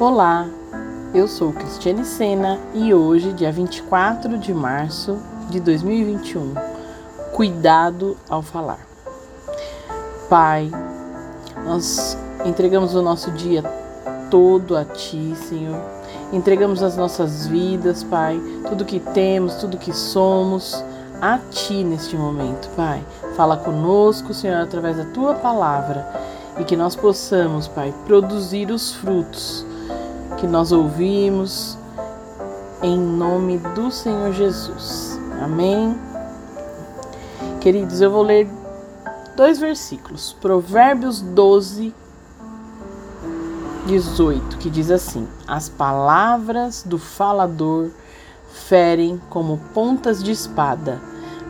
Olá, eu sou Cristiane Sena e hoje, dia 24 de março de 2021, cuidado ao falar. Pai, nós entregamos o nosso dia todo a Ti, Senhor. Entregamos as nossas vidas, Pai, tudo que temos, tudo que somos, a Ti neste momento, Pai. Fala conosco, Senhor, através da Tua palavra e que nós possamos, Pai, produzir os frutos que nós ouvimos em nome do Senhor Jesus. Amém. Queridos, eu vou ler dois versículos. Provérbios 12, 18, que diz assim: As palavras do falador ferem como pontas de espada,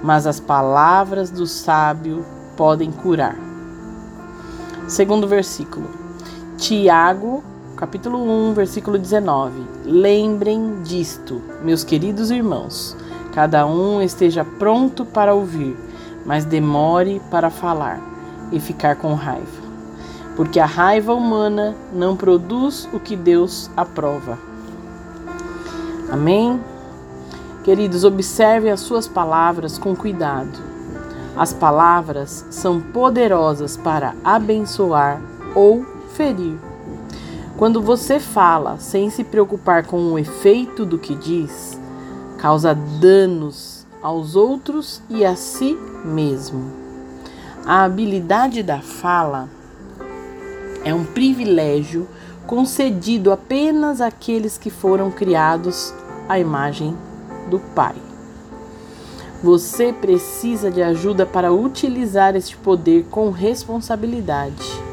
mas as palavras do sábio podem curar. Segundo versículo. Tiago capítulo 1, versículo 19. Lembrem disto, meus queridos irmãos. Cada um esteja pronto para ouvir, mas demore para falar e ficar com raiva. Porque a raiva humana não produz o que Deus aprova. Amém? Queridos, observe as suas palavras com cuidado. As palavras são poderosas para abençoar ou ferir. Quando você fala sem se preocupar com o efeito do que diz, causa danos aos outros e a si mesmo. A habilidade da fala é um privilégio concedido apenas àqueles que foram criados à imagem do Pai. Você precisa de ajuda para utilizar este poder com responsabilidade.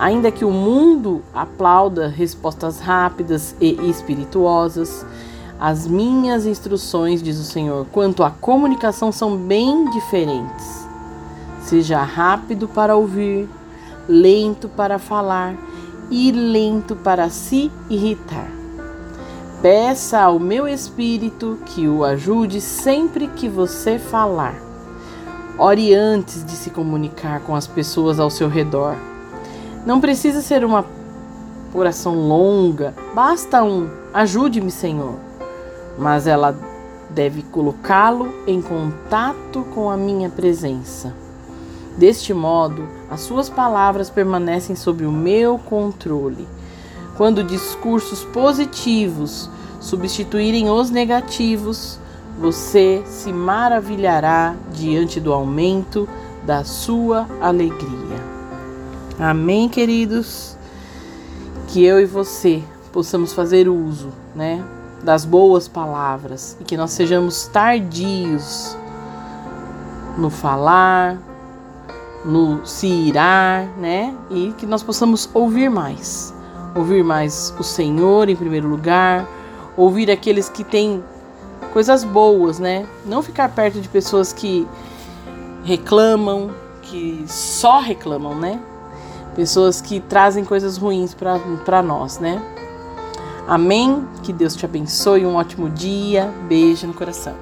Ainda que o mundo aplauda respostas rápidas e espirituosas, as minhas instruções, diz o Senhor, quanto à comunicação são bem diferentes. Seja rápido para ouvir, lento para falar e lento para se irritar. Peça ao meu espírito que o ajude sempre que você falar. Ore antes de se comunicar com as pessoas ao seu redor. Não precisa ser uma oração longa, basta um ajude-me, Senhor. Mas ela deve colocá-lo em contato com a minha presença. Deste modo, as suas palavras permanecem sob o meu controle. Quando discursos positivos substituírem os negativos, você se maravilhará diante do aumento da sua alegria. Amém, queridos? Que eu e você possamos fazer uso, né, das boas palavras e que nós sejamos tardios no falar, no se irar, né? E que nós possamos ouvir mais. Ouvir mais o Senhor em primeiro lugar, ouvir aqueles que têm coisas boas, né? Não ficar perto de pessoas que reclamam, que só reclamam, né? Pessoas que trazem coisas ruins para nós, né? Amém? Que Deus te abençoe, um ótimo dia, beijo no coração.